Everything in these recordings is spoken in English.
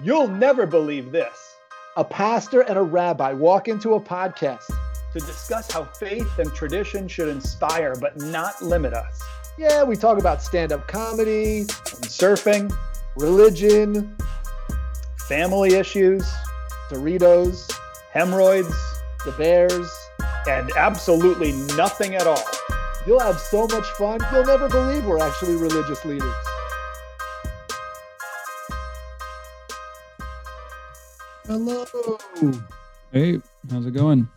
You'll never believe this. A pastor and a rabbi walk into a podcast to discuss how faith and tradition should inspire but not limit us. Yeah, we talk about stand up comedy, and surfing, religion, family issues, Doritos, hemorrhoids, the Bears, and absolutely nothing at all. You'll have so much fun, you'll never believe we're actually religious leaders. Hello. Hey, how's it going?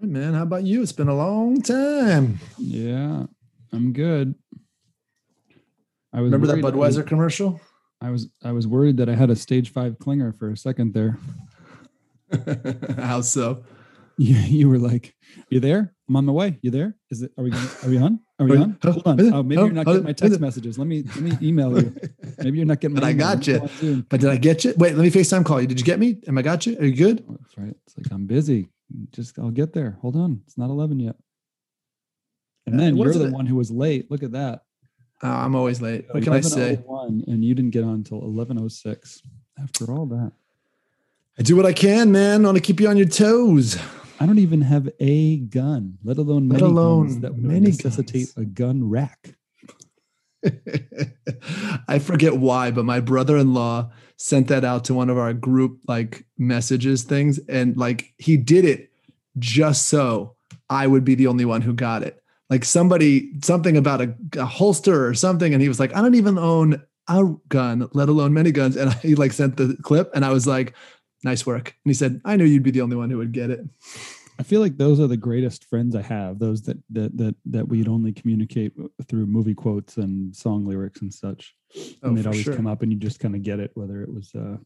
Hey man, how about you? It's been a long time. Yeah, I'm good. I was remember that Budweiser was, commercial. I was I was worried that I had a stage five clinger for a second there. how so? You, you were like, "You there? I'm on my way. You there? Is it? Are we? Gonna, are we on? Are we on? Hold on. Oh, maybe you're not getting my text messages. Let me let me email you. Maybe you're not getting. but I got you. But did I get you? Wait, let me FaceTime call you. Did you get me? Am I got you? Are you good? Oh, that's right. It's like I'm busy. Just I'll get there. Hold on. It's not 11 yet. And uh, then uh, you're the it? one who was late. Look at that. Uh, I'm always late. What can I say? And you didn't get on until 11:06. After all that, I do what I can, man. I want to keep you on your toes. I don't even have a gun, let alone let alone that would necessitate guns. a gun rack. I forget why, but my brother-in-law sent that out to one of our group like messages things, and like he did it just so I would be the only one who got it. Like somebody, something about a, a holster or something, and he was like, "I don't even own a gun, let alone many guns." And he like sent the clip, and I was like, nice work. And he said, I knew you'd be the only one who would get it. I feel like those are the greatest friends I have. Those that that that that we'd only communicate through movie quotes and song lyrics and such. And oh, they'd always sure. come up, and you just kind of get it, whether it was. uh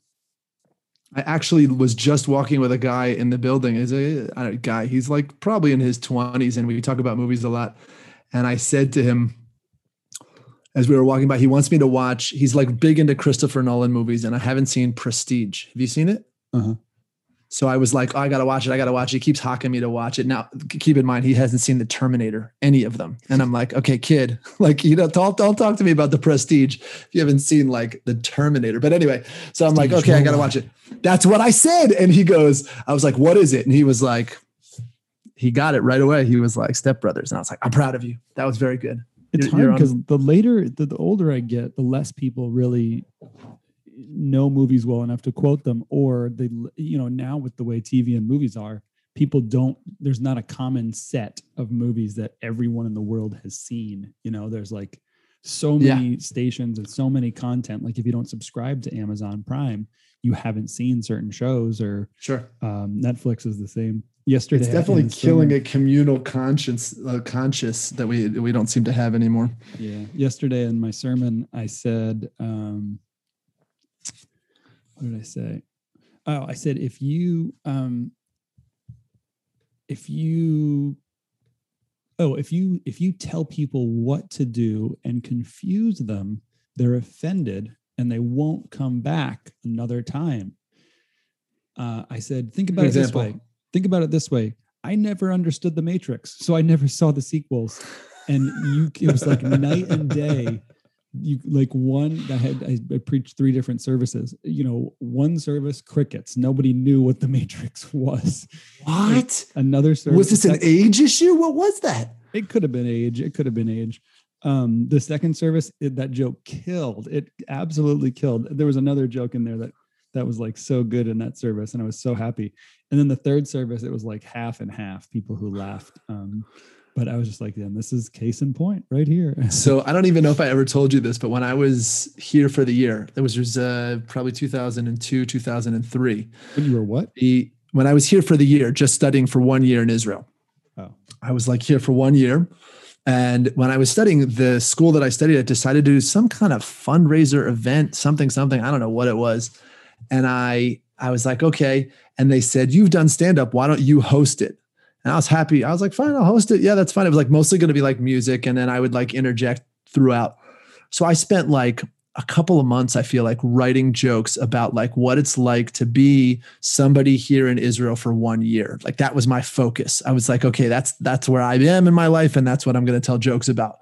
I actually was just walking with a guy in the building. Is a, a guy. He's like probably in his twenties, and we talk about movies a lot. And I said to him, as we were walking by, he wants me to watch. He's like big into Christopher Nolan movies, and I haven't seen Prestige. Have you seen it? Uh-huh. So I was like, oh, I gotta watch it. I gotta watch it. He keeps hawking me to watch it. Now, keep in mind, he hasn't seen the Terminator, any of them. And I'm like, okay, kid, like, you know, don't, don't talk to me about the prestige if you haven't seen like the Terminator. But anyway, so I'm like, okay, I gotta watch it. That's what I said. And he goes, I was like, what is it? And he was like, he got it right away. He was like, Step Brothers. And I was like, I'm proud of you. That was very good. It's you're, hard because the later, the, the older I get, the less people really know movies well enough to quote them or they you know now with the way tv and movies are people don't there's not a common set of movies that everyone in the world has seen you know? There's like so many yeah. stations and so many content like if you don't subscribe to amazon prime you haven't seen certain shows or sure. um, netflix is the same. Yesterday it's definitely killing summer, a communal conscience uh, conscious that we we don't seem to have anymore. Yeah. Yesterday in my sermon i said um, what did I say? Oh, I said if you um if you oh if you if you tell people what to do and confuse them, they're offended and they won't come back another time. Uh, I said, think about it this way. Think about it this way. I never understood the Matrix, so I never saw the sequels. And you, it was like night and day you like one that had I, preached three different services. You know, one service crickets. Nobody knew what the matrix was. What? Like another service. Was this an age issue? What was that? It could have been age. It could have been age. Um, the second service, it, that joke killed. It absolutely killed. There was another joke in there that that was like so good in that service, and I was so happy. And then the third service, it was like half and half people who laughed. Um, but I was just like, then this is case in point right here. so I don't even know if I ever told you this, but when I was here for the year, it was, was uh, probably 2002, 2003. When you were what? The, when I was here for the year, just studying for one year in Israel. Oh. I was like here for one year. And when I was studying, the school that I studied at decided to do some kind of fundraiser event, something, something. I don't know what it was. And I I was like, okay. And they said, You've done stand up. Why don't you host it? And I was happy. I was like, fine, I'll host it. Yeah, that's fine. It was like mostly going to be like music. And then I would like interject throughout. So I spent like a couple of months, I feel like, writing jokes about like what it's like to be somebody here in Israel for one year. Like that was my focus. I was like, okay, that's that's where I am in my life, and that's what I'm going to tell jokes about.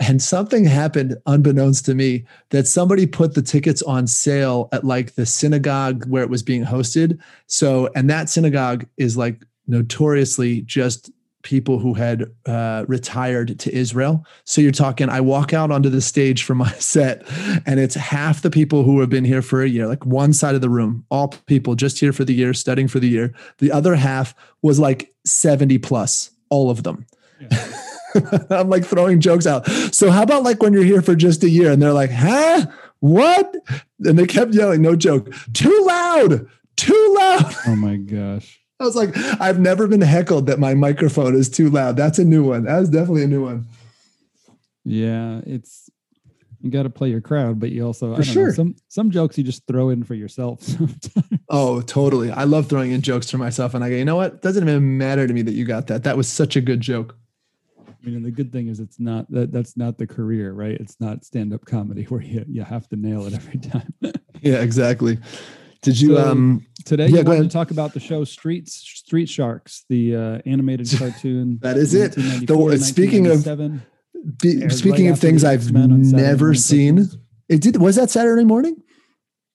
and something happened unbeknownst to me that somebody put the tickets on sale at like the synagogue where it was being hosted. So, and that synagogue is like notoriously just people who had uh, retired to Israel. So you're talking, I walk out onto the stage for my set, and it's half the people who have been here for a year, like one side of the room, all people just here for the year, studying for the year. The other half was like 70 plus, all of them. Yeah. I'm like throwing jokes out. So how about like when you're here for just a year and they're like, huh? What? And they kept yelling, no joke, too loud, too loud. Oh my gosh. I was like, I've never been heckled that my microphone is too loud. That's a new one. That was definitely a new one. Yeah, it's you got to play your crowd, but you also for sure know, some some jokes you just throw in for yourself. oh, totally. I love throwing in jokes for myself, and I go, you know what? Doesn't even matter to me that you got that. That was such a good joke. I mean, the good thing is it's not that that's not the career, right? It's not stand up comedy where you you have to nail it every time. yeah, exactly. Did you so um today yeah, you wanted to talk about the show Streets Street Sharks, the uh, animated cartoon. that is it. The, speaking of be, speaking right of things I've never seen, it did was that Saturday morning?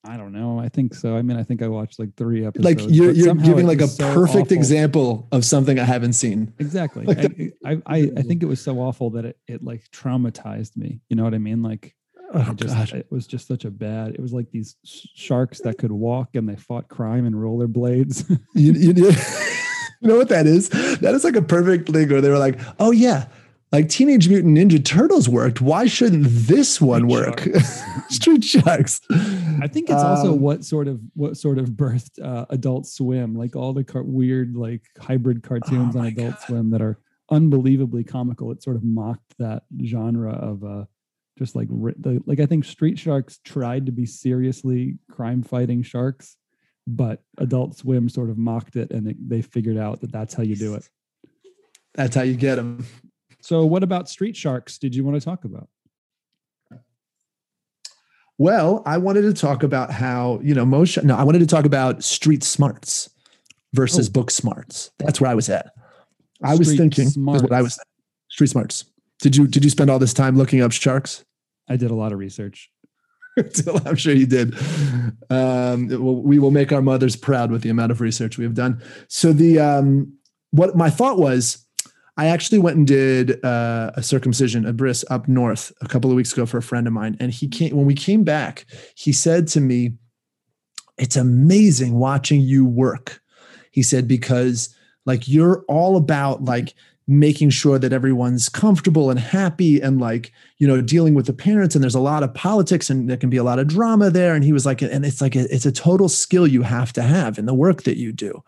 I don't know. I think so. I mean, I think I watched like three episodes. Like you're, you're giving like a so perfect awful. example of something I haven't seen. Exactly. like I, I, I think it was so awful that it, it like traumatized me. You know what I mean? Like Oh, just, it was just such a bad. It was like these sharks that could walk and they fought crime and rollerblades. you, you, you know what that is? That is like a perfect thing where they were like, "Oh yeah, like Teenage Mutant Ninja Turtles worked. Why shouldn't this one work?" Street Sharks. I think it's also um, what sort of what sort of birthed uh, Adult Swim, like all the car- weird like hybrid cartoons oh on Adult God. Swim that are unbelievably comical. It sort of mocked that genre of. Uh, just like like I think Street Sharks tried to be seriously crime fighting sharks, but Adult Swim sort of mocked it, and they figured out that that's how you do it. That's how you get them. So, what about Street Sharks? Did you want to talk about? Well, I wanted to talk about how you know most. No, I wanted to talk about street smarts versus oh. book smarts. That's where I was at. I was thinking smarts. what I was street smarts. Did you did you spend all this time looking up sharks? I did a lot of research. I'm sure you did. Um, will, we will make our mothers proud with the amount of research we have done. So the um, what my thought was, I actually went and did uh, a circumcision, a bris up north a couple of weeks ago for a friend of mine, and he came when we came back. He said to me, "It's amazing watching you work." He said because like you're all about like making sure that everyone's comfortable and happy and like you know dealing with the parents and there's a lot of politics and there can be a lot of drama there. And he was like and it's like a, it's a total skill you have to have in the work that you do.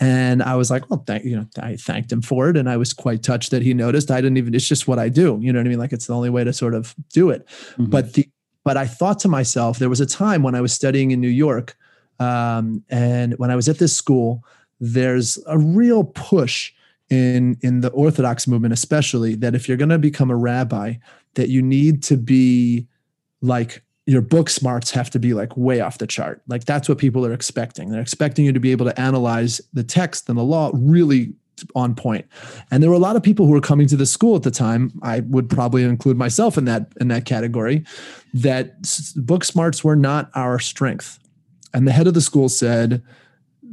And i was like well thank you know i thanked him for it and i was quite touched that he noticed. I didn't even it's just what i do. You know what i mean? Like it's the only way to sort of do it. Mm-hmm. but the but i thought to myself there was a time when i was studying in new york um, and when i was at this school there's a real push in in the orthodox movement especially that if you're going to become a rabbi that you need to be like your book smarts have to be like way off the chart. Like that's what people are expecting. They're expecting you to be able to analyze the text and the law really on point. And there were a lot of people who were coming to the school at the time i would probably include myself in that in that category that book smarts were not our strength. And the head of the school said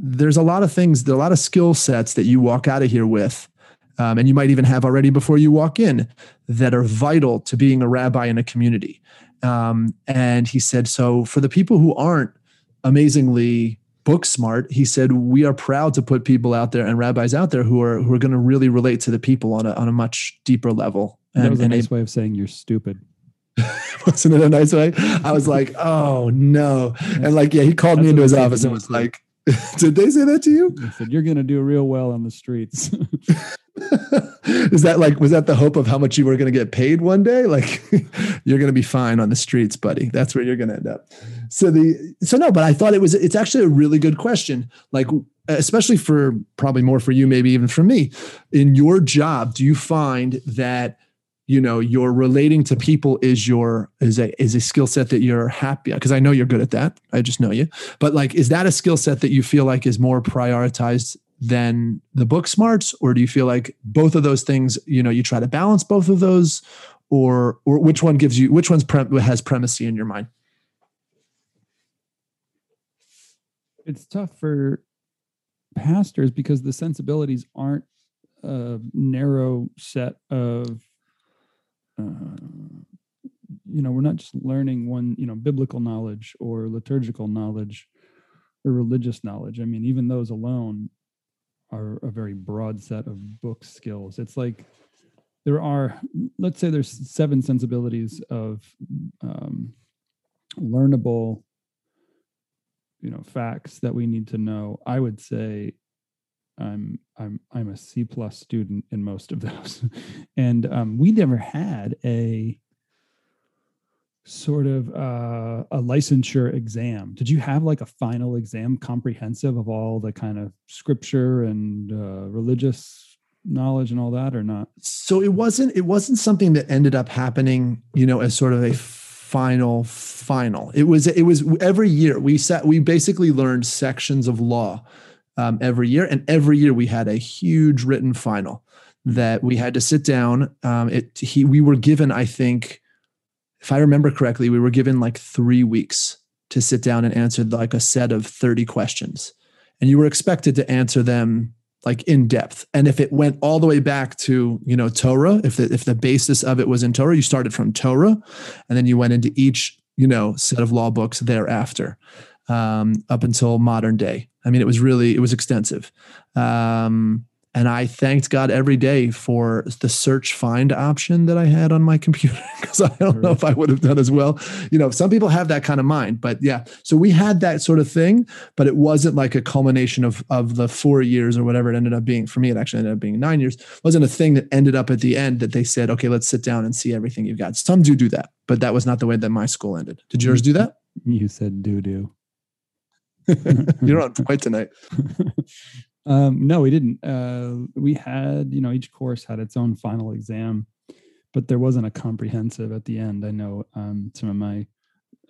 there's a lot of things, there are a lot of skill sets that you walk out of here with, um, and you might even have already before you walk in, that are vital to being a rabbi in a community. Um, and he said, so for the people who aren't amazingly book smart, he said, we are proud to put people out there and rabbis out there who are who are going to really relate to the people on a on a much deeper level. And, that was a nice it, way of saying you're stupid. wasn't it a nice way? I was like, oh no. And like, yeah, he called That's me into his office and was like, Did they say that to you? They said you're going to do real well on the streets. Is that like was that the hope of how much you were going to get paid one day? Like you're going to be fine on the streets, buddy. That's where you're going to end up. So the so no, but I thought it was it's actually a really good question. Like especially for probably more for you maybe even for me. In your job, do you find that you know your relating to people is your is a is a skill set that you're happy because i know you're good at that. I just know you. But like is that a skill set that you feel like is more prioritized than the book smarts? Or do you feel like both of those things you know you try to balance both of those? Or or which one gives you which one's pre- has primacy in your mind? It's tough for pastors because the sensibilities aren't a narrow set of you know we're not just learning one you know biblical knowledge or liturgical knowledge or religious knowledge. I mean even those alone are a very broad set of book skills. It's like there are let's say there's seven sensibilities of um, learnable you know facts that we need to know. I would say i'm i'm i'm a c plus student in most of those. And um, we never had a sort of uh, a licensure exam. Did you have like a final exam comprehensive of all the kind of scripture and uh, religious knowledge and all that or not? So it wasn't it wasn't something that ended up happening you know as sort of a final final. It was it was every year we sat we basically learned sections of law um, every year and every year we had a huge written final that we had to sit down um, it he we were given i think if i remember correctly we were given like three weeks to sit down and answer like a set of 30 questions and you were expected to answer them like in depth. And if it went all the way back to, you know, Torah, if the if the basis of it was in Torah, you started from Torah and then you went into each, you know, set of law books thereafter. Um, up until modern day. I mean, it was really, it was extensive. Um, and I thanked God every day for the search find option that I had on my computer because I don't know if I would have done as well. You know, some people have that kind of mind, but yeah. So we had that sort of thing, but it wasn't like a culmination of of the four years or whatever it ended up being. For me, it actually ended up being nine years. It wasn't a thing that ended up at the end that they said, okay, let's sit down and see everything you've got. Some do do that, but that was not the way that my school ended. Did yours do that? you said do doo You're on point tonight. Um, no, we didn't. Uh, we had, you know, each course had its own final exam, but there wasn't a comprehensive at the end. I know um, some of my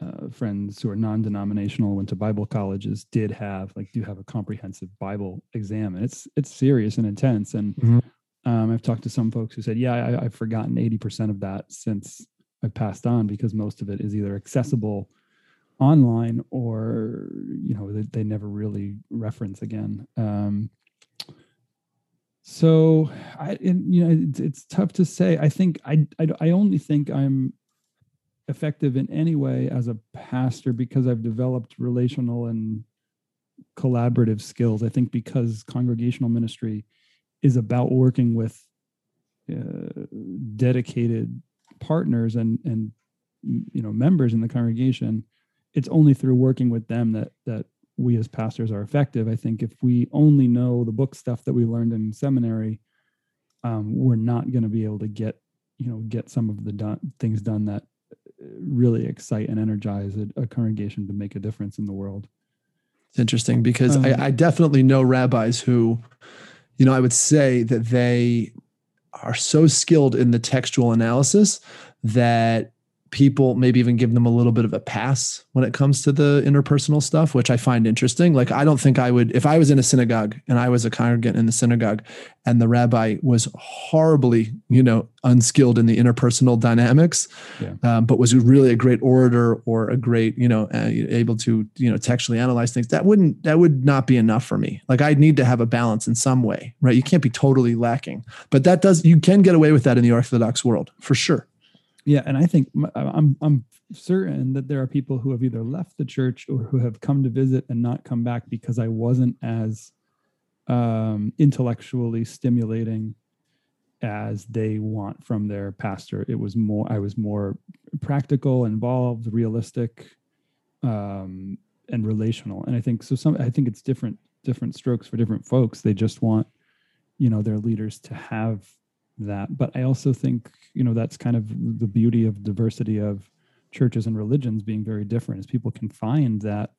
uh, friends who are non-denominational, went to Bible colleges, did have like do have a comprehensive Bible exam, and it's it's serious and intense. And Mhm. um, I've talked to some folks who said, "Yeah, I, I've forgotten eighty percent of that since I passed on because most of it is either accessible." Online or you know they, they never really reference again. Um so i and, you know it's, it's tough to say. I think I, I i only think i'm effective in any way as a pastor because i've developed relational and collaborative skills. I think because congregational ministry is about working with uh, dedicated partners and and you know members in the congregation it's only through working with them that that we as pastors are effective. I think if we only know the book stuff that we learned in seminary, um, we're not going to be able to get you know get some of the done, things done that uh, really excite and energize a, a congregation to make a difference in the world. It's interesting because Um, I, I definitely know rabbis who, you know, I would say that they are so skilled in the textual analysis that people maybe even give them a little bit of a pass when it comes to the interpersonal stuff, which I find interesting. Like, I don't think I would, if I was in a synagogue and I was a congregant in the synagogue and the rabbi was horribly, you know, unskilled in the interpersonal dynamics, Yeah. um, but was really a great orator or a great, you know, uh, able to, you know, textually analyze things, that wouldn't, that would not be enough for me. Like, I'd need to have a balance in some way, right? You can't be totally lacking, but that does, you can get away with that in the Orthodox world for sure. Yeah, and I think I'm I'm certain that there are people who have either left the church or who have come to visit and not come back because I wasn't as um, intellectually stimulating as they want from their pastor. It was more I was more practical, involved, realistic, um, and relational. And I think so. Some I think it's different different strokes for different folks. They just want you know their leaders to have that but i also think you know that's kind of the beauty of diversity of churches and religions being very different is people can find that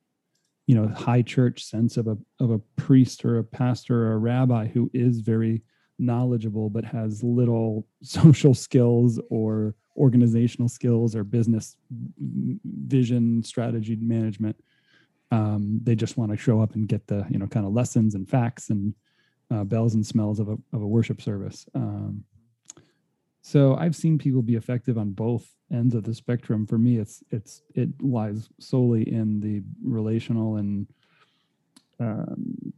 you know high church sense of a of a priest or a pastor or a rabbi who is very knowledgeable but has little social skills or organizational skills or business vision strategy management um, they just want to show up and get the you know kind of lessons and facts and uh, bells and smells of a, of a worship service. Um, So I've seen people be effective on both ends of the spectrum. For me, it's it's it lies solely in the relational and um,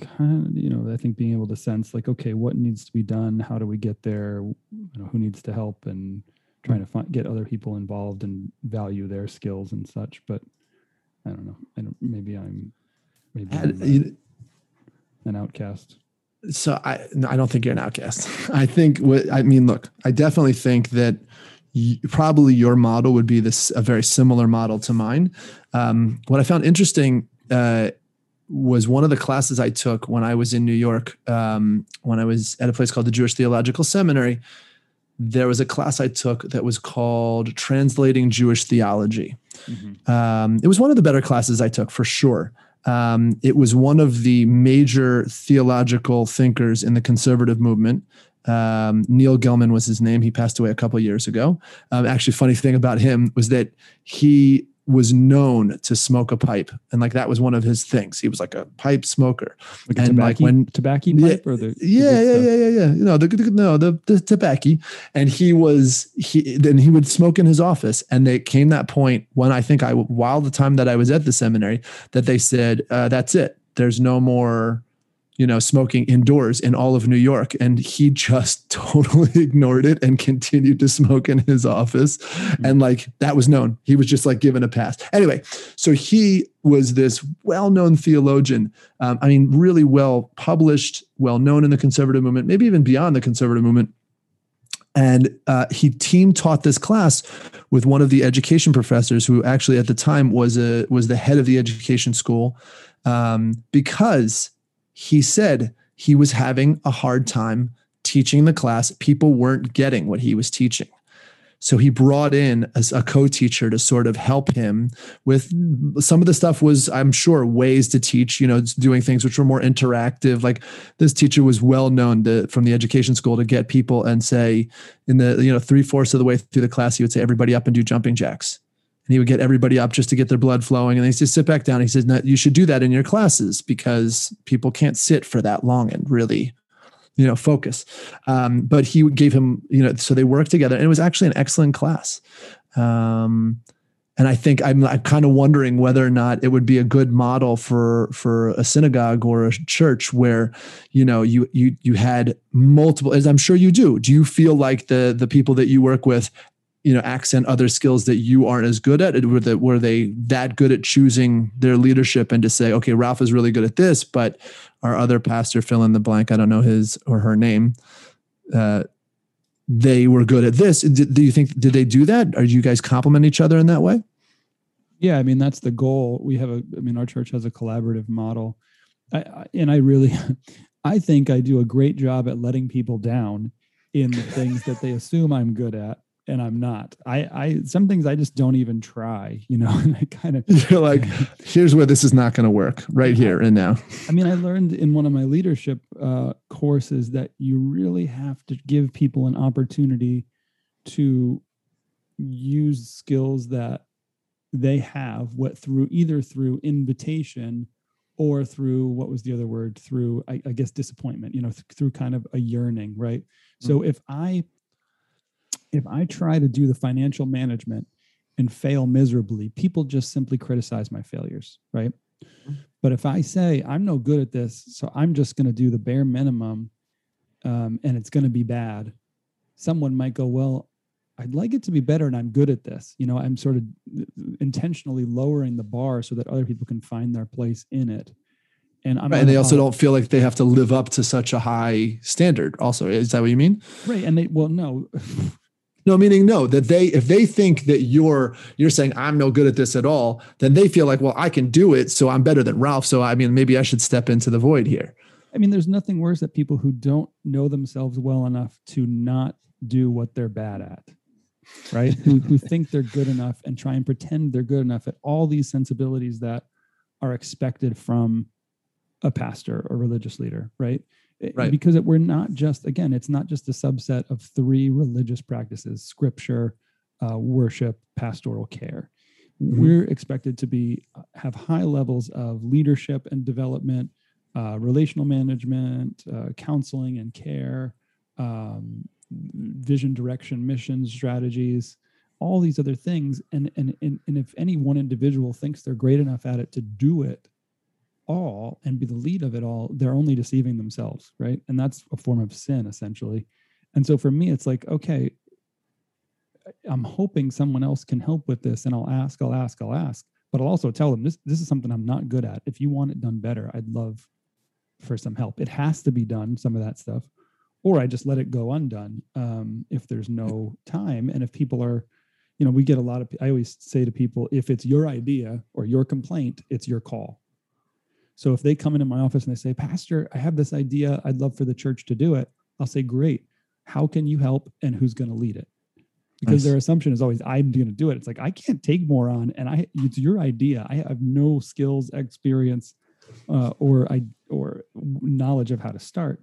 kind of you know I think being able to sense like okay, what needs to be done? How do we get there? You know, who needs to help and trying to find, get other people involved and value their skills and such. But I don't know. I don't, maybe I'm maybe I'm, uh, an outcast. So I no, I don't think you're an outcast. I think what I mean, look, I definitely think that y- probably your model would be this a very similar model to mine. Um, what I found interesting uh, was one of the classes I took when I was in New York, um, when I was at a place called the Jewish Theological Seminary. There was a class I took that was called Translating Jewish Theology. Um, it was one of the better classes I took for sure. Um, it was one of the major theological thinkers in the conservative movement. Um, Neil Gillman was his name. He passed away a couple years ago. Um, actually, funny thing about him was that he was known to smoke a pipe, and like that was one of his things. He was like a pipe smoker. Like And, like, when- tobacco Yeah, pipe or the, Yeah, yeah, yeah, yeah, yeah. You know, the, the no, the the tobacco, and he was he then he would smoke in his office, and they came that point when I think I while the time that I was at the seminary that they said uh, that's it. There's no more, you know, smoking indoors in all of New York, and he just totally ignored it and continued to smoke in his office, and like that was known. He was just like given a pass. Anyway, so he was this well-known theologian um, I mean, really well published, well known in the conservative movement, maybe even beyond the conservative movement. And uh, he team taught this class with one of the education professors, who actually at the time was a was the head of the education school, um, because he said he was having a hard time teaching the class. People weren't getting what he was teaching. So he brought in a, a co-teacher to sort of help him with some of the stuff was, I'm sure, ways to teach, you know, doing things which were more interactive. Like this teacher was well known to, from the education school to get people and say in the, you know, three fourths of the way through the class, he would say, everybody up and do jumping jacks. And he would get everybody up just to get their blood flowing. And they just sit back down. He says, no, you should do that in your classes because people can't sit for that long and really you know focus um, but he gave him you know so they worked together and it was actually an excellent class um, and i think i'm, I'm kind of wondering whether or not it would be a good model for for a synagogue or a church where you know you you you had multiple as i'm sure you do do you feel like the the people that you work with you know accent other skills that you aren't as good at? Were, were they that good at choosing their leadership and to say okay ralph is really good at this but our other pastor fill in the blank i don't know his or her name uh, they were good at this. Do, do you think did they do that? Are you guys complement each other in that way? Yeah, I mean that's the goal. We have a, I mean, our church has a collaborative model, I, I, and I really, I think I do a great job at letting people down in the things that they assume I'm good at, and I'm not. I, I some things I just don't even try, you know, and I kind of you're like here's where this is not going to work right here and now I mean, I learned in one of my leadership uh, courses that you really have to give people an opportunity to use skills that they have, what through either through invitation or through what was the other word? Through, I, I guess, disappointment. You know, th- through kind of a yearning, right? So if I if I try to do the financial management and fail miserably, people just simply criticize my failures, right? But if I say I'm no good at this, so I'm just going to do the bare minimum, um, and it's going to be bad, someone might go, "Well, I'd like it to be better, and I'm good at this." You know, I'm sort of intentionally lowering the bar so that other people can find their place in it. And I'm right, and they also don't feel like they have to live up to such a high standard also is that what you mean right. And they well, no, No, meaning no, that they if they think that you're you're saying I'm no good at this at all, then they feel like, well, I can do it, so I'm better than Ralph. So I mean, maybe I should step into the void here. I mean, there's nothing worse than people who don't know themselves well enough to not do what they're bad at, right? who, who think they're good enough and try and pretend they're good enough at all these sensibilities that are expected from a pastor or religious leader, right? Eh, Right. Because it, we're not just, again, it's not just a subset of three religious practices scripture, uh, worship, pastoral care. Mhm. We're expected to be uh, have high levels of leadership and development, uh, relational management, uh, counseling and care, um, vision, direction, mission, strategies, all these other things. And, and, and, and if any one individual thinks they're great enough at it to do it all and be the lead of it all, they're only deceiving themselves, right? And that's a form of sin, essentially. And so for me, it's like, okay, I'm hoping someone else can help with this, and I'll ask, I'll ask, I'll ask. But I'll also tell them this this is something I'm not good at. If you want it done better, I'd love for some help. It has to be done, some of that stuff, or I just let it go undone um, if there's no time. And if people are, you know, we get a lot of. I always say to people, if it's your idea or your complaint, it's your call. So if they come into my office and they say, Pastor, I have this idea. I'd love for the church to do it. I'll say, Great. How can you help and who's going to lead it? Because nice. their assumption is always, I'm going to do it. It's like, I can't take more on. And I, it's your idea. I have no skills, experience, uh, or I, or knowledge of how to start.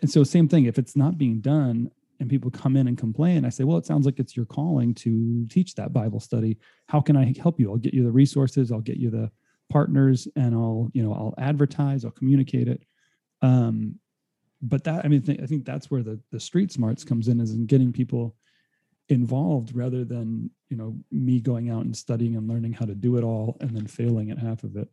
And so same thing, if it's not being done and people come in and complain, I say, well, it sounds like it's your calling to teach that Bible study. How can I help you? I'll get you the resources. I'll get you the, partners and I'll, you know, I'll advertise, I'll communicate it. Um, but that, I mean, th- I think that's where the, the street smarts comes in is in getting people involved rather than, you know, me going out and studying and learning how to do it all and then failing at half of it.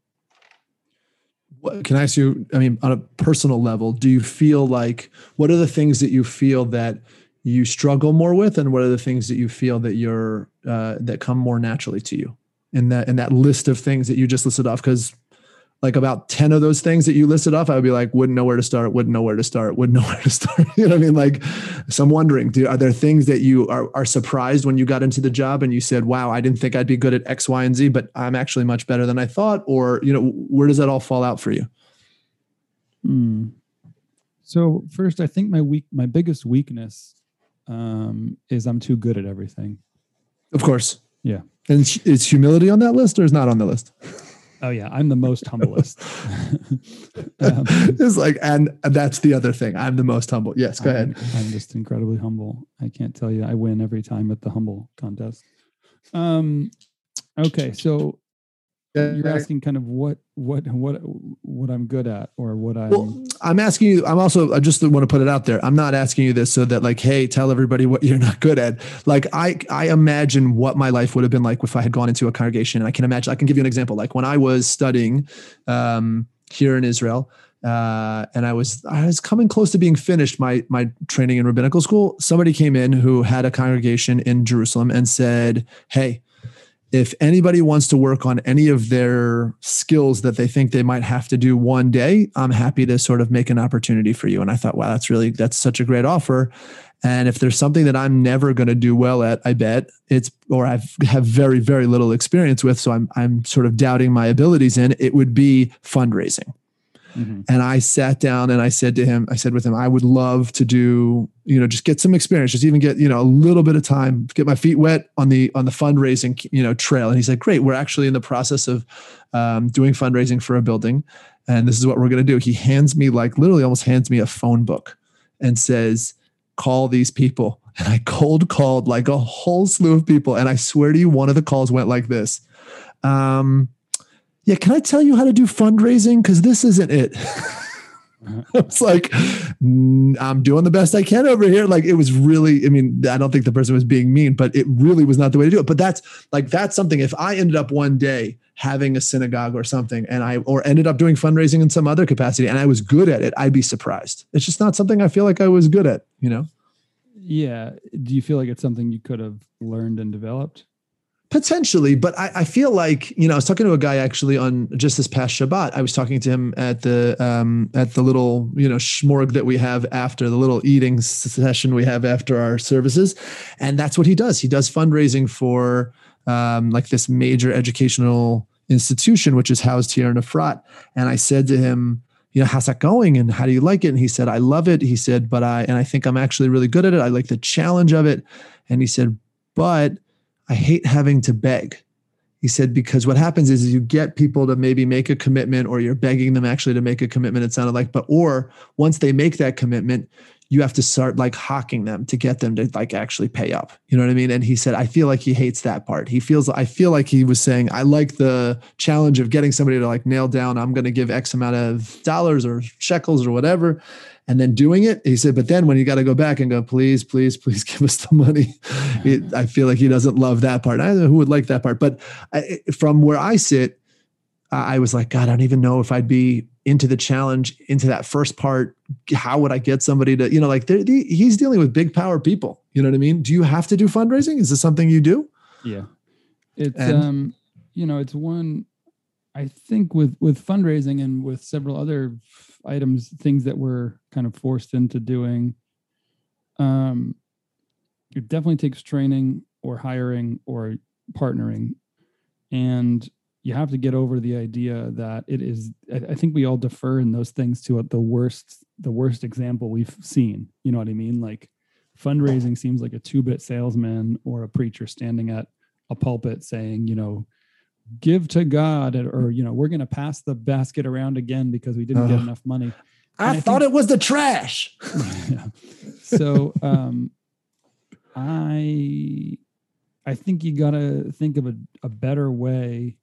What, can I ask you, I mean, on a personal level, do you feel like, what are the things that you feel that you struggle more with and what are the things that you feel that you're, uh, that come more naturally to you? In that in that list of things that you just listed off because like about 10 of those things that you listed off, I would be like, wouldn't know where to start, wouldn't know where to start, wouldn't know where to start. you know what I mean? Like, so I'm wondering, do, are there things that you are, are surprised when you got into the job and you said, wow, I didn't think I'd be good at X, Y, and Z, but I'm actually much better than I thought? Or, you know, where does that all fall out for you? Hmm. So first, I think my weak, my biggest weakness um, is I'm too good at everything. Of course. Yeah. And is humility on that list or is not on the list? Oh yeah, I'm the most humblest. um, it's like, and that's the other thing. I'm the most humble. Yes, go I'm, ahead. I'm just incredibly humble. I can't tell you. I win every time at the humble contest. Um, okay, so you're asking kind of what what what what I'm good at or what I well, I'm asking you I'm also I just want to put it out there. I'm not asking you this so that like hey, tell everybody what you're not good at. Like I I imagine what my life would have been like if I had gone into a congregation and I can imagine I can give you an example like when I was studying um here in Israel uh, and I was I was coming close to being finished my my training in rabbinical school. Somebody came in who had a congregation in Jerusalem and said, "Hey, if anybody wants to work on any of their skills that they think they might have to do one day, I'm happy to sort of make an opportunity for you. And I thought, wow, that's really that's such a great offer. And if there's something that I'm never going to do well at, I bet it's or I've have very very little experience with, so I'm I'm sort of doubting my abilities in, it would be fundraising. Mm-hmm. And I sat down and I said to him, I said with him, I would love to do, you know, just get some experience, just even get, you know, a little bit of time, get my feet wet on the on the fundraising, you know, trail. And he said, Great, we're actually in the process of um, doing fundraising for a building. And this is what we're gonna do. He hands me like literally almost hands me a phone book and says, call these people. And I cold called like a whole slew of people. And I swear to you, one of the calls went like this. Um, yeah, can I tell you how to do fundraising? Because this isn't it. it's like I'm doing the best I can over here. Like it was really, I mean, I don't think the person was being mean, but it really was not the way to do it. But that's like that's something. If I ended up one day having a synagogue or something, and I or ended up doing fundraising in some other capacity, and I was good at it, I'd be surprised. It's just not something I feel like I was good at. You know? Yeah. Do you feel like it's something you could have learned and developed? Potentially, but I, I, feel like you know I was talking to a guy actually on just this past Shabbat. I was talking to him at the um, at the little you know schmorg that we have after the little eating session we have after our services, and that's what he does. He does fundraising for um, like this major educational institution which is housed here in Efrat. And I said to him, you know, how's that going and how do you like it? And he said, I love it. He said, but I and I think I'm actually really good at it. I like the challenge of it. And he said, but I hate having to beg. He said, because what happens is, you get people to maybe make a commitment or you're begging them actually to make a commitment, it sounded like, but or once they make that commitment, you have to start like hawking them to get them to like actually pay up. You know what I mean? And he said, I feel like he hates that part. He feels, I feel like he was saying, I like the challenge of getting somebody to like nail down, I'm going to give X amount of dollars or shekels or whatever. And then doing it, he said, but then when you got to go back and go, please, please, please give us the money. It, I feel like he doesn't love that part. I don't know who would like that part, but I, from where I sit, I was like, God, I don't even know if I'd be into the challenge, into that first part. How would I get somebody to, you know, like he's dealing with big power people. You know what I mean? Do you have to do fundraising? Is this something you do? Yeah. It's, and, um, you know, it's one, I think with, with fundraising and with several other items, things that we're kind of forced into doing, um, it definitely takes training or hiring or partnering. And you have to get over the idea that it is i think we all defer in those things to the worst the worst example we've seen you know what i mean like fundraising seems like a two-bit salesman or a preacher standing at a pulpit saying you know give to god or you know we're going to pass the basket around again because we didn't uh, get enough money I, I, thought think, it was the trash yeah. so um i i think you got to think of a, a better way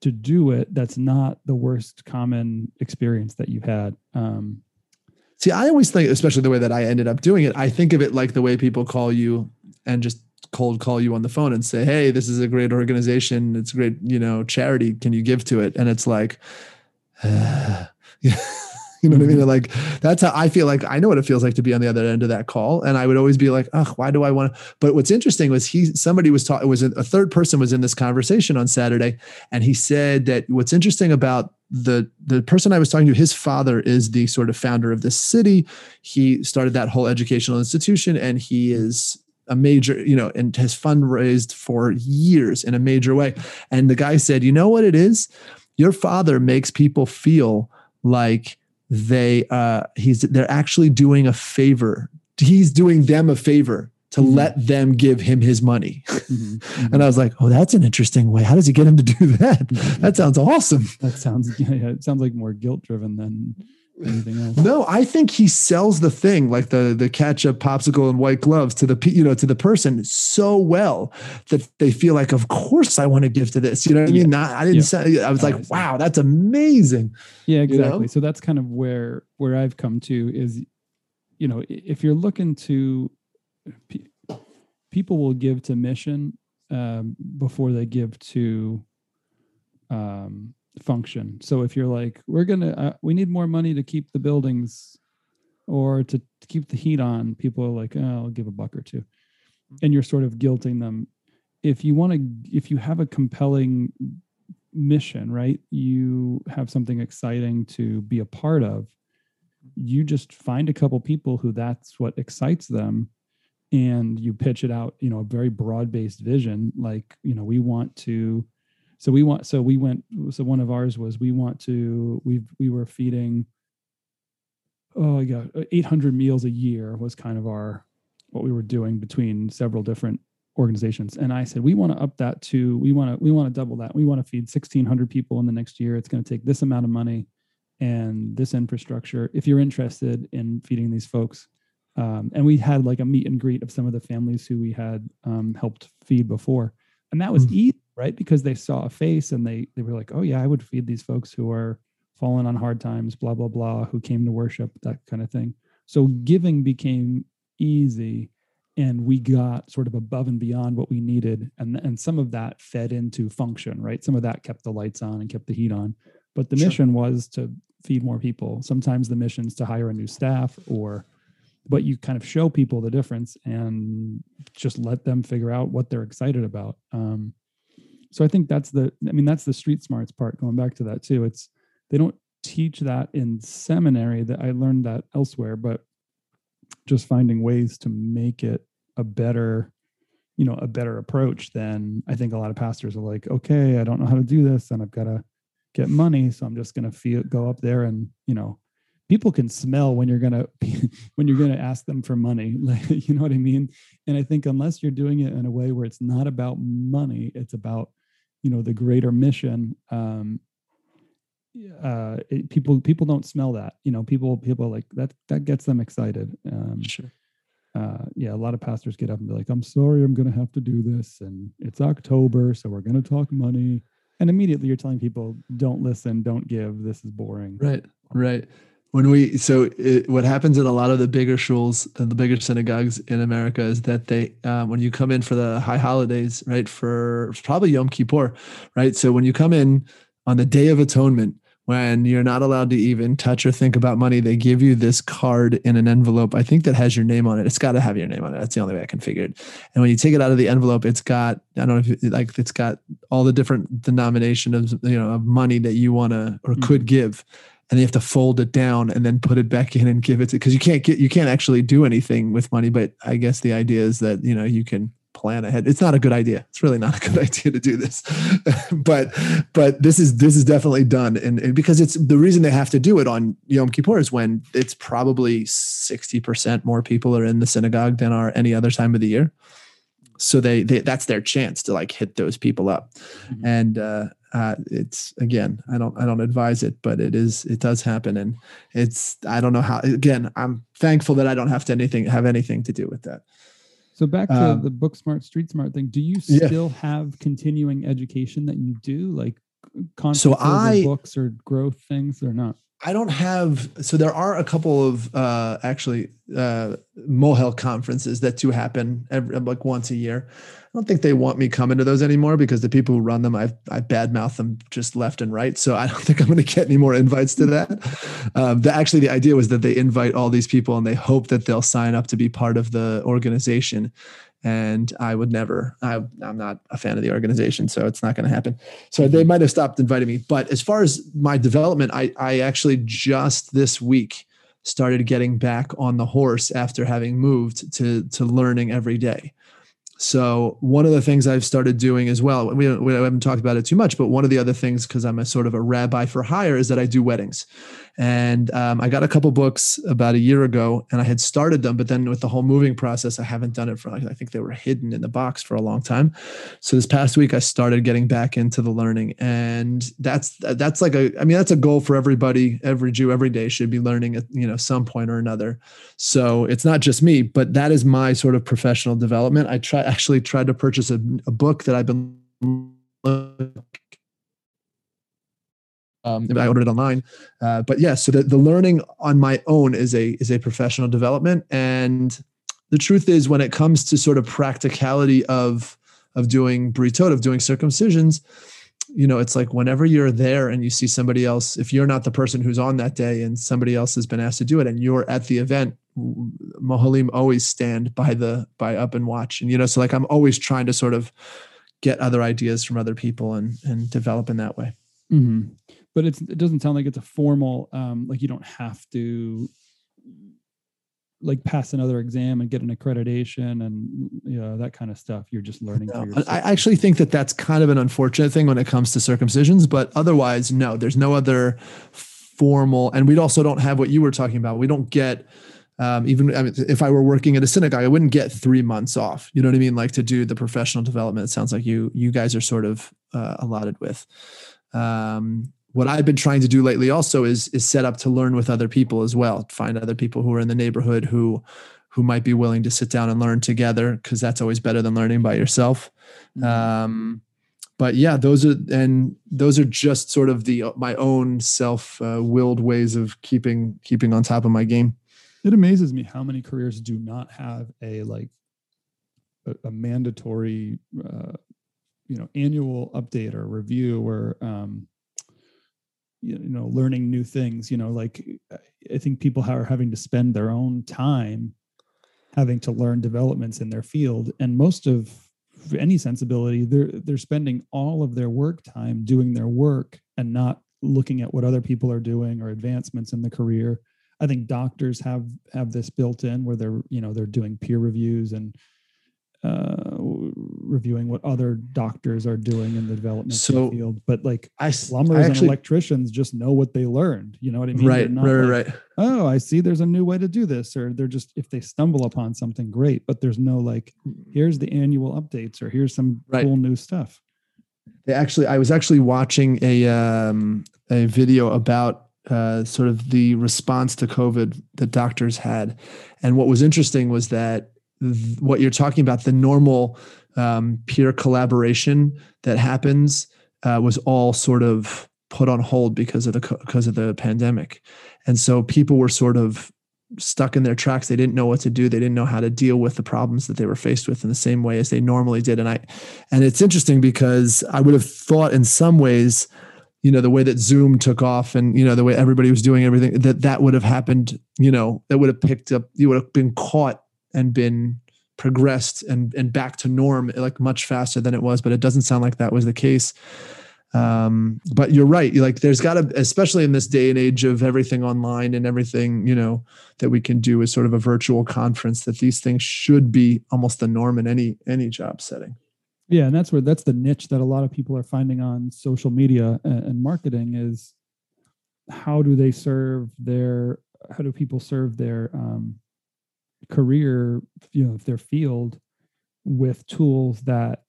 to do it that's not the worst common experience that you've had um, see i always think especially the way that i ended up doing it i think of it like the way people call you and just cold call you on the phone and say hey this is a great organization. It's a great you know charity. Can you give to it? And it's like uh, You know what I mean? Mm-hmm. Like that's how I feel like I know what it feels like to be on the other end of that call. And I would always be like, oh, why do I want to? But what's interesting was he somebody was talking, it was a, a third person was in this conversation on Saturday, and he said that what's interesting about the the person I was talking to, his father is the sort of founder of this city. He started that whole educational institution, and he is a major, you know, and has fundraised for years in a major way. And the guy said, you know what it is? Your father makes people feel like they uh he's they're actually doing a favor he's doing them a favor to mm-hmm. let them give him his money mm-hmm. Mm-hmm. and i was like oh that's an interesting way how does he get him to do that mm-hmm. that sounds awesome that sounds yeah, it sounds like more guilt driven than anything else. No, I think he sells the thing like the the ketchup popsicle and white gloves to the you know to the person so well that they feel like, of course, I want to give to this. You know what I mean? Not, I didn't yeah. say. I was like, wow, that's amazing. Yeah, exactly. You know? So that's kind of where where I've come to is, you know, if you're looking to, people will give to mission um, before they give to um, function. So if you're like, we're gonna, uh, we need more money to keep the buildings or to, to keep the heat on, people are like, oh, I'll give a buck or two, and you're sort of guilting them. If you want to, if you have a compelling mission, right? You have something exciting to be a part of. You just find a couple people who that's what excites them and you pitch it out, you know, a very broad based vision. Like, you know, we want to so we want so we went so one of ours was we want to we we were feeding oh yeah 800 meals a year was kind of our what we were doing between several different organizations. And i said we want to up that to we want to we want to double that. We want to feed 1600 people in the next year. It's going to take this amount of money and this infrastructure if you're interested in feeding these folks. Um, and we had like a meet and greet of some of the families who we had um, helped feed before. And that was mm-hmm. easy right? Because they saw a face and they they were like, oh yeah, I would feed these folks who are fallen on hard times, blah blah blah, who came to worship, that kind of thing. So giving became easy, and we got sort of above and beyond what we needed, and and some of that fed into function, right? Some of that kept the lights on and kept the heat on, but the sure. mission was to feed more people. Sometimes the mission's to hire a new staff or but you kind of show people the difference and just let them figure out what they're excited about. Um, so i think that's the i mean that's the street smarts part going back to that too. It's they don't teach that in seminary that i learned that elsewhere but just finding ways to make it a better you know a better approach than i think a lot of pastors are like okay i don't know how to do this and i've got to get money so i'm just going to feel go up there and you know people can smell when you're going to when you're going to ask them for money. Like you know what i mean? And i think unless you're doing it in a way where it's not about money it's about you know the greater mission um, uh, it, people people don't smell that. You know, people people are like that that gets them excited. Um, Sure. uh, yeah, a lot of pastors get up and be like, "I'm sorry, I'm going to have to do this, and it's October, so we're going to talk money." And immediately you're telling people, "Don't listen, don't give. This is boring." Right, right. When we so it, what happens in a lot of the bigger shuls and the bigger synagogues in America is that they uh, when you come in for the high holidays, right, for probably Yom Kippur, right. So when you come in on the Day of Atonement, when you're not allowed to even touch or think about money, they give you this card in an envelope. I think that has your name on it. It's got to have your name on it. That's the only way I can figure it. And when you take it out of the envelope, it's got I don't know if it, like it's got all the different denomination of you know of money that you want to or could give and you have to fold it down and then put it back in and give it to because you can't get you can't actually do anything with money but i guess the idea is that you know you can plan ahead. It's not a good idea. It's really not a good idea to do this. But but this is this is definitely done. And, and because it's the reason they have to do it on yom kippur is when it's probably 60% more people are in the synagogue than are any other time of the year. So they, they that's their chance to like hit those people up. Mhm. and uh uh, it's again i don't i don't advise it but it is it does happen and it's i don't know how again i'm thankful that i don't have to anything have anything to do with that So back to Um, the book smart, street smart thing. Do you Yeah. still have continuing education that you do, like conferences So or I- books or growth things, or not? I don't have so there are a couple of uh actually uh Mohel conferences that do happen every like once a year. I don't think they want me coming to those anymore because the people who run them I I badmouth them just left and right. So I don't think I'm going to get any more invites to that. Um, the, actually, the idea was that they invite all these people and they hope that they'll sign up to be part of the organization. And I would never. I, I'm not a fan of the organization, so it's not going to happen. So they might have stopped inviting me. But as far as my development, I, I actually just this week started getting back on the horse after having moved to to learning every day. So one of the things I've started doing as well, we, we haven't talked about it too much, but one of the other things, because I'm a sort of a rabbi for hire, is that I do weddings. And um, I got a couple books about a year ago, and I had started them, but then with the whole moving process, I haven't done it for. like I think they were hidden in the box for a long time. So this past week, I started getting back into the learning, and that's that's like a. I mean, that's a goal for everybody. Every Jew every day should be learning at you know some point or another. So it's not just me, but that is my sort of professional development. I try actually tried to purchase a, a book that I've been um, I ordered it online, uh, but yeah. So the, the learning on my own is a is a professional development, and the truth is, when it comes to sort of practicality of of doing britot, of doing circumcisions, you know, it's like whenever you're there and you see somebody else, if you're not the person who's on that day and somebody else has been asked to do it, and you're at the event, Mohalim always stand by the by up and watch, and you know, so like I'm always trying to sort of get other ideas from other people and and develop in that way. hmm But it's it doesn't sound like it's a formal um, like you don't have to like pass another exam and get an accreditation and you know that kind of stuff. You're just learning for No, yourself. I actually think that that's kind of an unfortunate thing when it comes to circumcisions, but otherwise, no, there's no other formal, and we also don't have what you were talking about. We don't get um, even I mean, if I were working at a synagogue, I wouldn't get three months off. You know what I mean? Like to do the professional development. It sounds like you you guys are sort of uh, allotted with. Um, what I've been trying to do lately also is is set up to learn with other people as well. Find other people who are in the neighborhood who who might be willing to sit down and learn together because that's always better than learning by yourself. Mhm. Um, but yeah, those are and those are just sort of the my own self uh, willed ways of keeping keeping on top of my game. it amazes me how many careers do not have a like a, a mandatory uh, you know annual update or review or um you know learning new things you know like i think people are having to spend their own time having to learn developments in their field and most of any sensibility they're they're spending all of their work time doing their work and not looking at what other people are doing or advancements in the career. I think doctors have have this built in where they're you know they're doing peer reviews and uh, reviewing what other doctors are doing in the development So, field. But like I, s- I plumbers and actually electricians just know what they learned. You know what I mean? Right, right, like, right. Oh, I see. There's a new way to do this, or they're just if they stumble upon something great, but there's no like here's the annual updates or here's some Right. cool new stuff. they actually I was actually watching a um, a video about uh, sort of the response to COVID that doctors had, and what was interesting was that what you're talking about the normal um, peer collaboration that happens uh, was all sort of put on hold because of the because of the pandemic, and so people were sort of stuck in their tracks. They didn't know what to do. They didn't know how to deal with the problems that they were faced with in the same way as they normally did. And I, and it's interesting because I would have thought in some ways, you know, the way that Zoom took off and, you know, the way everybody was doing everything that that would have happened, you know, that would have picked up, you would have been caught and been progressed and, and back to norm like much faster than it was, but it doesn't sound like that was the case. Um but you're right like there's got to especially in this day and age of everything online and everything you know that we can do is sort of a virtual conference that these things should be almost the norm in any any job setting. Yeah and that's where that's the niche that a lot of people are finding on social media and, and marketing is how do they serve their how do people serve their um career you know their field with tools that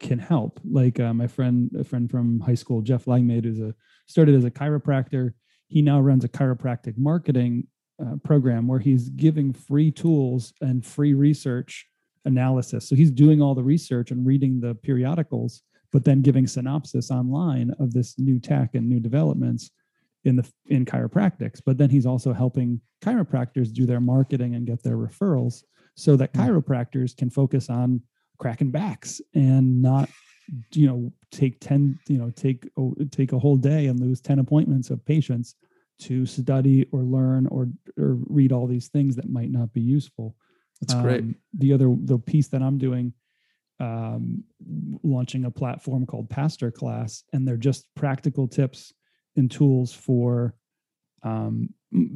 can help. Like uh, my friend, a friend from high school, Jeff Langmaid, who's a started as a chiropractor. He now runs a chiropractic marketing uh, program where he's giving free tools and free research analysis. So he's doing all the research and reading the periodicals, but then giving synopsis online of this new tech and new developments in the in chiropractics. But then he's also helping chiropractors do their marketing and get their referrals so that hmm. chiropractors can focus on cracking backs and not you know take 10 you know take take a whole day and lose 10 appointments of patients to study or learn or or read all these things that might not be useful that's um, great the other the piece that i'm doing um, launching a platform called pastor class and they're just practical tips and tools for um,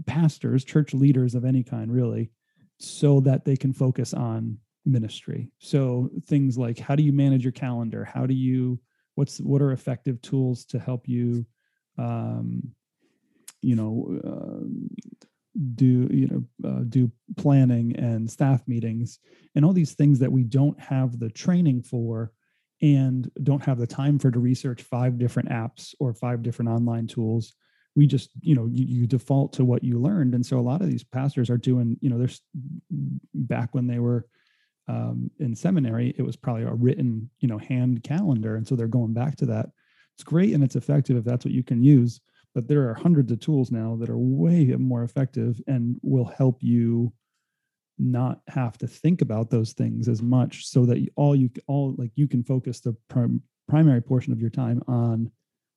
pastors church leaders of any kind really so that they can focus on ministry. So things like how do you manage your calendar? How do you what's what are effective tools to help you um, you know uh, do you know uh, do planning and staff meetings and all these things that we don't have the training for and don't have the time for to research five different apps or five different online tools we just you know you, you, default to what you learned and so a lot of these pastors are doing you know there's back when they were um, in seminary, it was probably a written, you know, hand calendar. And so they're going back to that. It's great and it's effective if that's what you can use. But there are hundreds of tools now that are way more effective and will help you not have to think about those things as much so that all you all like you can focus the prim, primary portion of your time on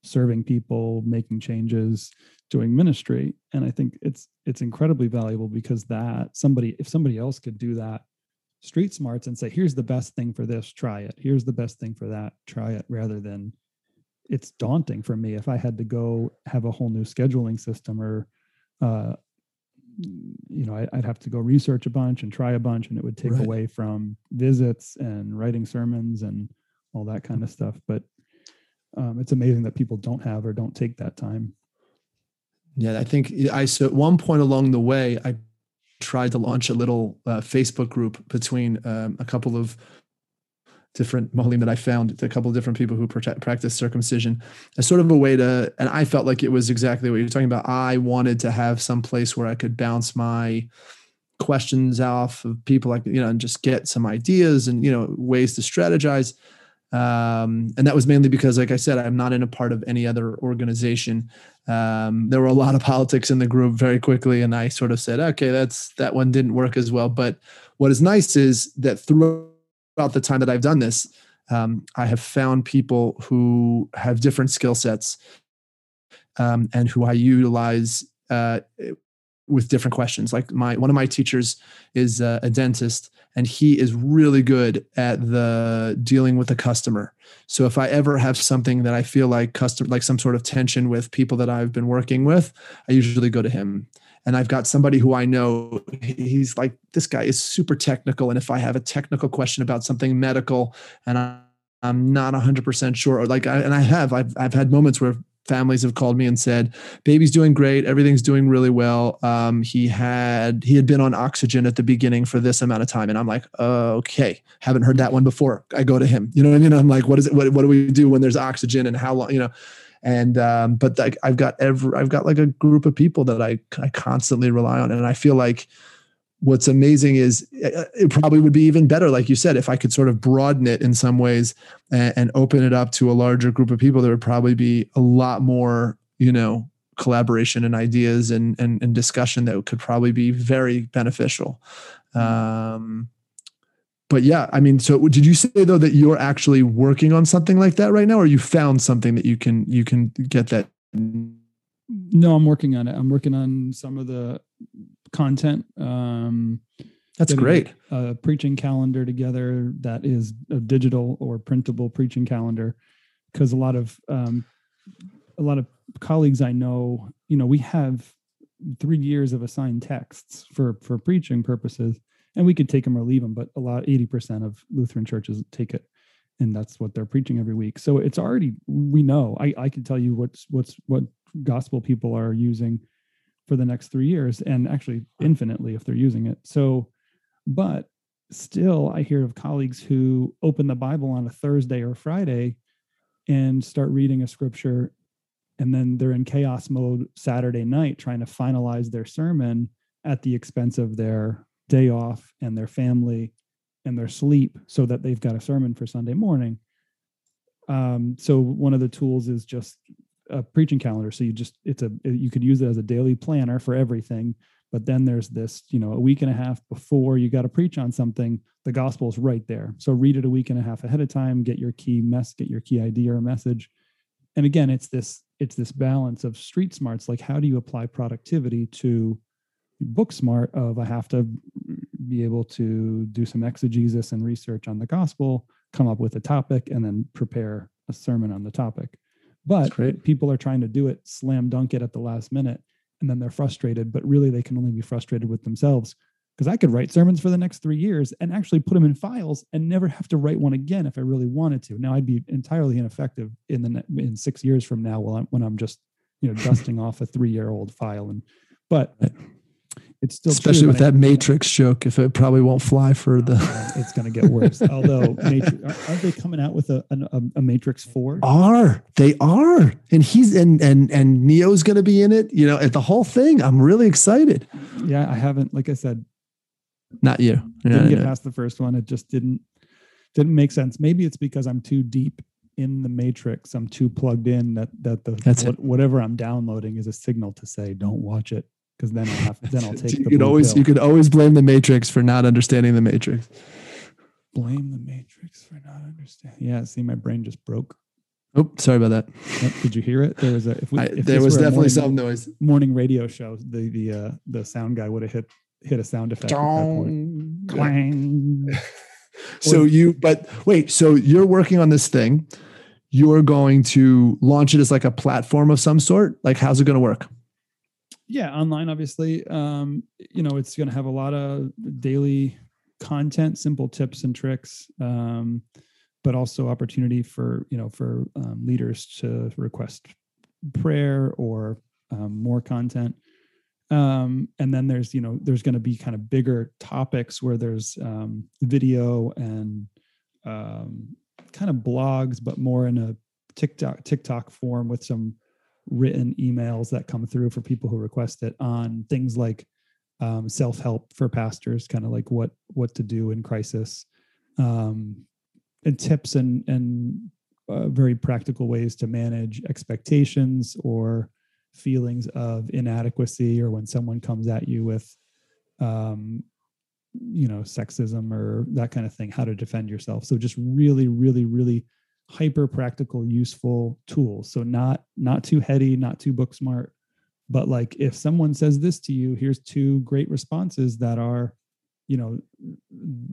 serving people making changes doing ministry and i think it's it's incredibly valuable because that somebody if somebody else could do that street smarts and say, here's the best thing for this, try it. Here's the best thing for that, try it, rather than it's daunting for me if I had to go have a whole new scheduling system or, uh, you know, I, would have to go research a bunch and try a bunch, and it would take right. away from visits and writing sermons and all that kind of stuff. But um, it's amazing that people don't have or don't take that time. Yeah, I think I so at one point along the way, I tried to launch a little uh, Facebook group between um, a couple of different Mohalim that I found, a couple of different people who practice circumcision, as sort of a way to, and I felt like it was exactly what you're talking about. I wanted to have some place where I could bounce my questions off of people like, you know, and just get some ideas and, you know, ways to strategize. Um, and that was mainly because, like I said, I'm not in a part of any other organization. Um, there were a lot of politics in the group very quickly, and I sort of said, okay, that's that one didn't work as well. But what is nice is that throughout the time that I've done this, um, I have found people who have different skill sets um, and who I utilize uh, with different questions. Like my one of my teachers is uh, a dentist, and he is really good at the dealing with the customer. So if I ever have something that I feel like custom like some sort of tension with people that I've been working with, I usually go to him. And I've got somebody who I know he's like this guy is super technical and if I have a technical question about something medical and I'm not 100% sure or like I, and I have I've I've had moments where families have called me and said, "Baby's doing great. Everything's doing really well." Um, he had he had been on oxygen at the beginning for this amount of time, and I'm like, "Okay, haven't heard that one before." I go to him. You know what I mean? I'm like, "What is it? What, what do we do when there's oxygen and how long?" You know. And um, but like I've got every I've got like a group of people that I I constantly rely on, and I feel like what's amazing is uh, it probably would be even better like you said if i could sort of broaden it in some ways and, and, open it up to a larger group of people there would probably be a lot more you know collaboration and ideas and and, and discussion that could probably be very beneficial. Um but yeah i mean so did you say though that you're actually working on something like that right now or you found something that you can you can get that no i'm working on it i'm working on some of the content. Um, That's great. A, a, preaching calendar together that is a digital or printable preaching calendar, because a lot of um, a lot of colleagues I know, you know, we have three years of assigned texts for for preaching purposes, and we could take them or leave them. But a lot, eighty percent of Lutheran churches take it, and that's what they're preaching every week. So it's already we know. I I can tell you what's what's what gospel people are using for the next three years and actually infinitely if they're using it. So, but still, I hear of colleagues who open the Bible on a Thursday or Friday and start reading a scripture, and then they're in chaos mode Saturday night trying to finalize their sermon at the expense of their day off and their family and their sleep so that they've got a sermon for Sunday morning. Um, so one of the tools is just a preaching calendar. So you just it's a you could use it as a daily planner for everything. But then there's this, you know, a week and a half before you got to preach on something, the gospel is right there. So read it a week and a half ahead of time, get your key mess, get your key idea or message. And again, it's this it's this balance of street smarts. Like how do you apply productivity to book smart of I have to be able to do some exegesis and research on the gospel, come up with a topic, and then prepare a sermon on the topic. But people are trying to do it, slam dunk it at the last minute, and then they're frustrated. But really, they can only be frustrated with themselves because I could write sermons for the next three years and actually put them in files and never have to write one again if I really wanted to. Now I'd be entirely ineffective in the in six years from now when I'm, when I'm just you know dusting off a three year old file and but it's still especially with that Matrix joke. If it probably won't fly for the, oh, it's going to get worse. Although, Matrix, aren't they coming out with a a, a Matrix Four? Are they are, and he's and and and Neo's going to be in it. You know, at the whole thing. I'm really excited. Yeah, I haven't. Like I said, not you. Didn't get past the first one. It just didn't didn't make sense. Maybe it's because I'm too deep in the matrix. I'm too plugged in that that the That's what, whatever I'm downloading is a signal to say don't watch it because then I'll have then I'll take. you could always pill. you could always blame the Matrix for not understanding the Matrix. Blame the Matrix for not understanding. Yeah, see, my brain just broke. Oh, sorry about that. Yep, did you hear it? There was a. If we, I, if there was definitely morning, some noise. Morning radio show. The the uh, the sound guy would have hit hit a sound effect. Clang. so you, but wait. So you're working on this thing. You're going to launch it as like a platform of some sort. Like, how's it going to work? Yeah online obviously. Um, you know it's going to have a lot of daily content simple tips and tricks um, but also opportunity for you know for um, leaders to request prayer or um, more content. Um, and then there's you know there's going to be kind of bigger topics where there's um, video and kind of blogs but more in a tiktok tiktok form with some written emails that come through for people who request it on things like um, self-help for pastors kind of like what what to do in crisis um, and tips and and uh, very practical ways to manage expectations or feelings of inadequacy or when someone comes at you with um, you know sexism or that kind of thing how to defend yourself. So just really really really hyper practical useful tools so not not too heady not too book smart but like if someone says this to you here's two great responses that are you know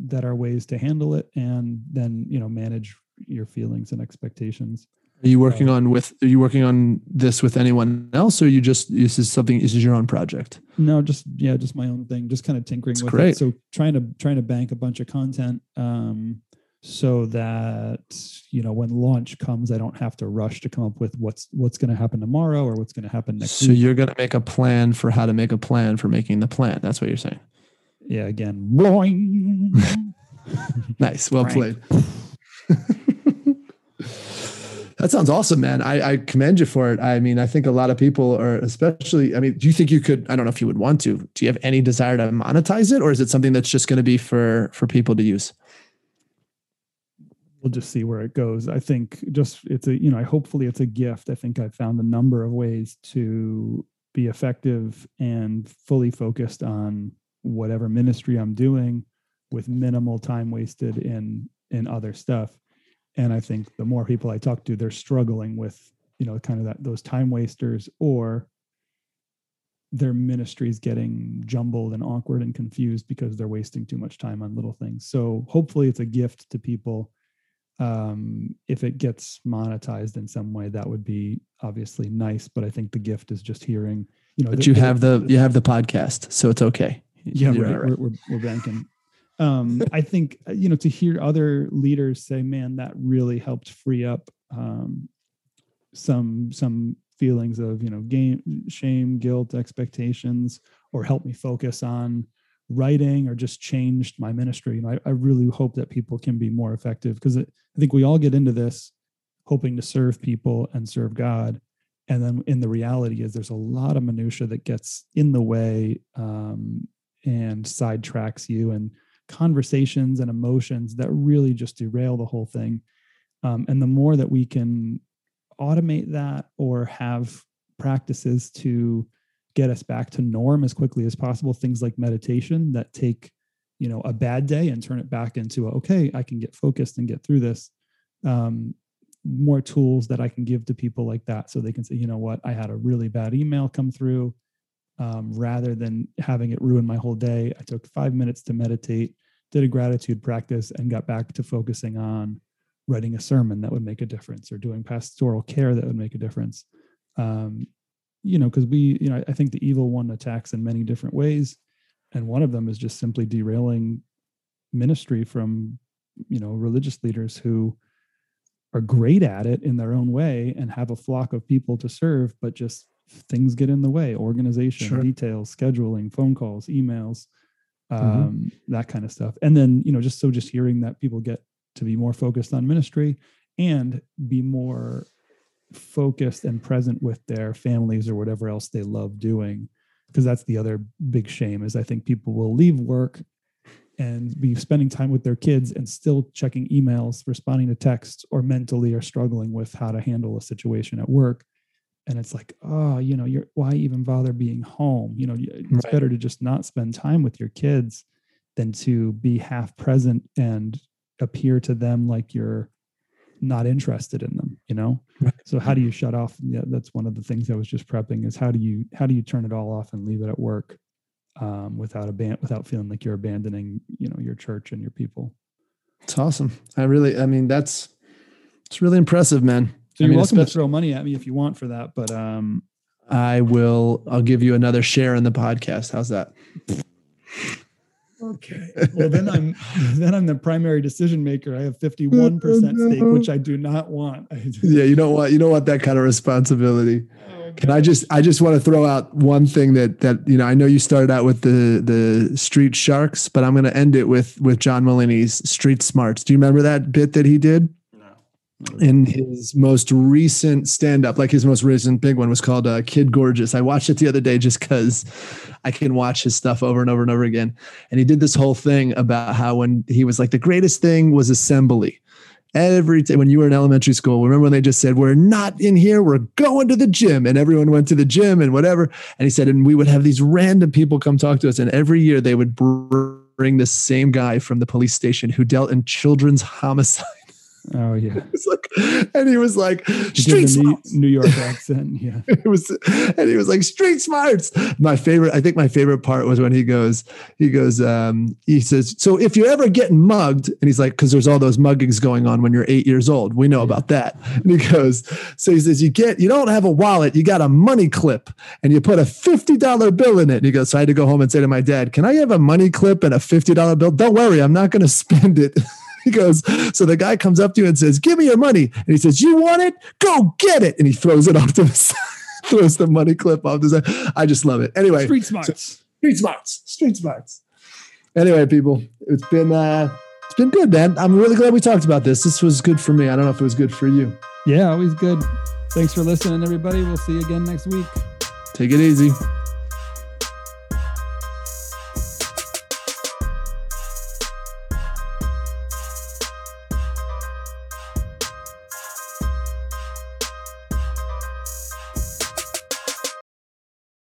that are ways to handle it and then you know manage your feelings and expectations. Are you working on with are you working on this with anyone else or you just this is something this is your own project? No just yeah just my own thing just kind of tinkering That's with great. it so trying to trying to bank a bunch of content um so that you know when launch comes i don't have to rush to come up with what's what's going to happen tomorrow or what's going to happen next So week you're going to make a plan for how to make a plan for making the plan. That's what you're saying. yeah again blowing Nice. Well Frank. played. that sounds awesome, man. I, I commend you for it. I mean, I think a lot of people are, especially, I mean, do you think you could, I don't know if you would want to, do you have any desire to monetize it or is it something that's just going to be for, for people to use? We'll just see where it goes. I think just it's a you know, I hopefully it's a gift. I think I've found a number of ways to be effective and fully focused on whatever ministry I'm doing with minimal time wasted in in other stuff. And I think the more people I talk to, they're struggling with, you know, kind of that those time wasters or their ministries getting jumbled and awkward and confused because they're wasting too much time on little things. So hopefully it's a gift to people um if it gets monetized in some way that would be obviously nice but i think the gift is just hearing you know But the- you have the, you have the podcast, so it's okay. yeah You're right. We're, we're, we're banking um i think uh, you know to hear other leaders say man that really helped free up um some some feelings of you know game shame guilt expectations or help me focus on writing or just changed my ministry. Know i, I really hope that people can be more effective because i think we all get into this hoping to serve people and serve god. And then in the reality is there's a lot of minutia that gets in the way um, and sidetracks you and conversations and emotions that really just derail the whole thing. Um, and the more that we can automate that or have practices to get us back to norm as quickly as possible. Things like meditation that take you know a bad day and turn it back into okay i can get focused and get through this. Um, more tools that i can give to people like that so they can say you know what? I had a really bad email come through. Um, rather than having it ruin my whole day i took five minutes to meditate did a gratitude practice and got back to focusing on writing a sermon that would make a difference or doing pastoral care that would make a difference. Um, you know because we you know i think the evil one attacks in many different ways and one of them is just simply derailing ministry from you know religious leaders who are great at it in their own way and have a flock of people to serve but just things get in the way organization Sure. details scheduling phone calls emails Mhm. um, that kind of stuff and then you know just so just hearing that people get to be more focused on ministry and be more focused and present with their families or whatever else they love doing because that's the other big shame is i think people will leave work and be spending time with their kids and still checking emails responding to texts or mentally are struggling with how to handle a situation at work and it's like oh you know you're why even bother being home you know it's Right. better to just not spend time with your kids than to be half present and appear to them like you're not interested in them you know Right. so how do you shut off yeah that's one of the things i was just prepping is how do you how do you turn it all off and leave it at work um, without a ban- without feeling like you're abandoning you know your church and your people It's awesome. I really, I mean, that's, it's really impressive, man. so I you're mean, welcome to throw money at me if you want for that but um I will, I'll give you another share in the podcast. How's that? Okay well then i'm then i'm the primary decision maker i have 51% stake which i do not want Yeah, you don't want you don't want that kind of responsibility. Oh, Can I just I just want to throw out one thing that that you know I know you started out with the the Street Sharks, but I'm going to end it with with John Mulaney's Street Smarts. Do you remember that bit that he did? In his most recent stand up, like his most recent big one was called uh, Kid Gorgeous. I watched it the other day just because I can watch his stuff over and over and over again. And he did this whole thing about how when he was like, the greatest thing was assembly every time when you were in elementary school remember when they just said we're not in here we're going to the gym and everyone went to the gym and whatever and he said and we would have these random people come talk to us and every year they would bring the same guy from the police station who dealt in children's homicide oh yeah. It's like, and he was like street New, smarts. New york accent yeah. It was and he was like street smarts. My favorite i think my favorite part was when he goes he goes um he says so if you're ever getting mugged and he's like because there's all those muggings going on when you're eight years old. We know about that. And he goes so he says you get you don't have a wallet you got a money clip and you put a $50 bill in it. And he goes so i had to go home and say to my dad can i have a money clip and a $50 bill? Don't worry i'm not going to spend it he goes, so the guy comes up to you and says, "Give me your money," and he says, "You want it? Go get it!" And he throws it off to the side, throws the money clip off the side. I just love it. Anyway, Street smarts. street smarts, street smarts. Anyway, people, it's been uh, it's been good, man. I'm really glad we talked about this. This was good for me. I don't know if it was good for you. yeah, always good. Thanks for listening, everybody. We'll see you again next week. Take it easy.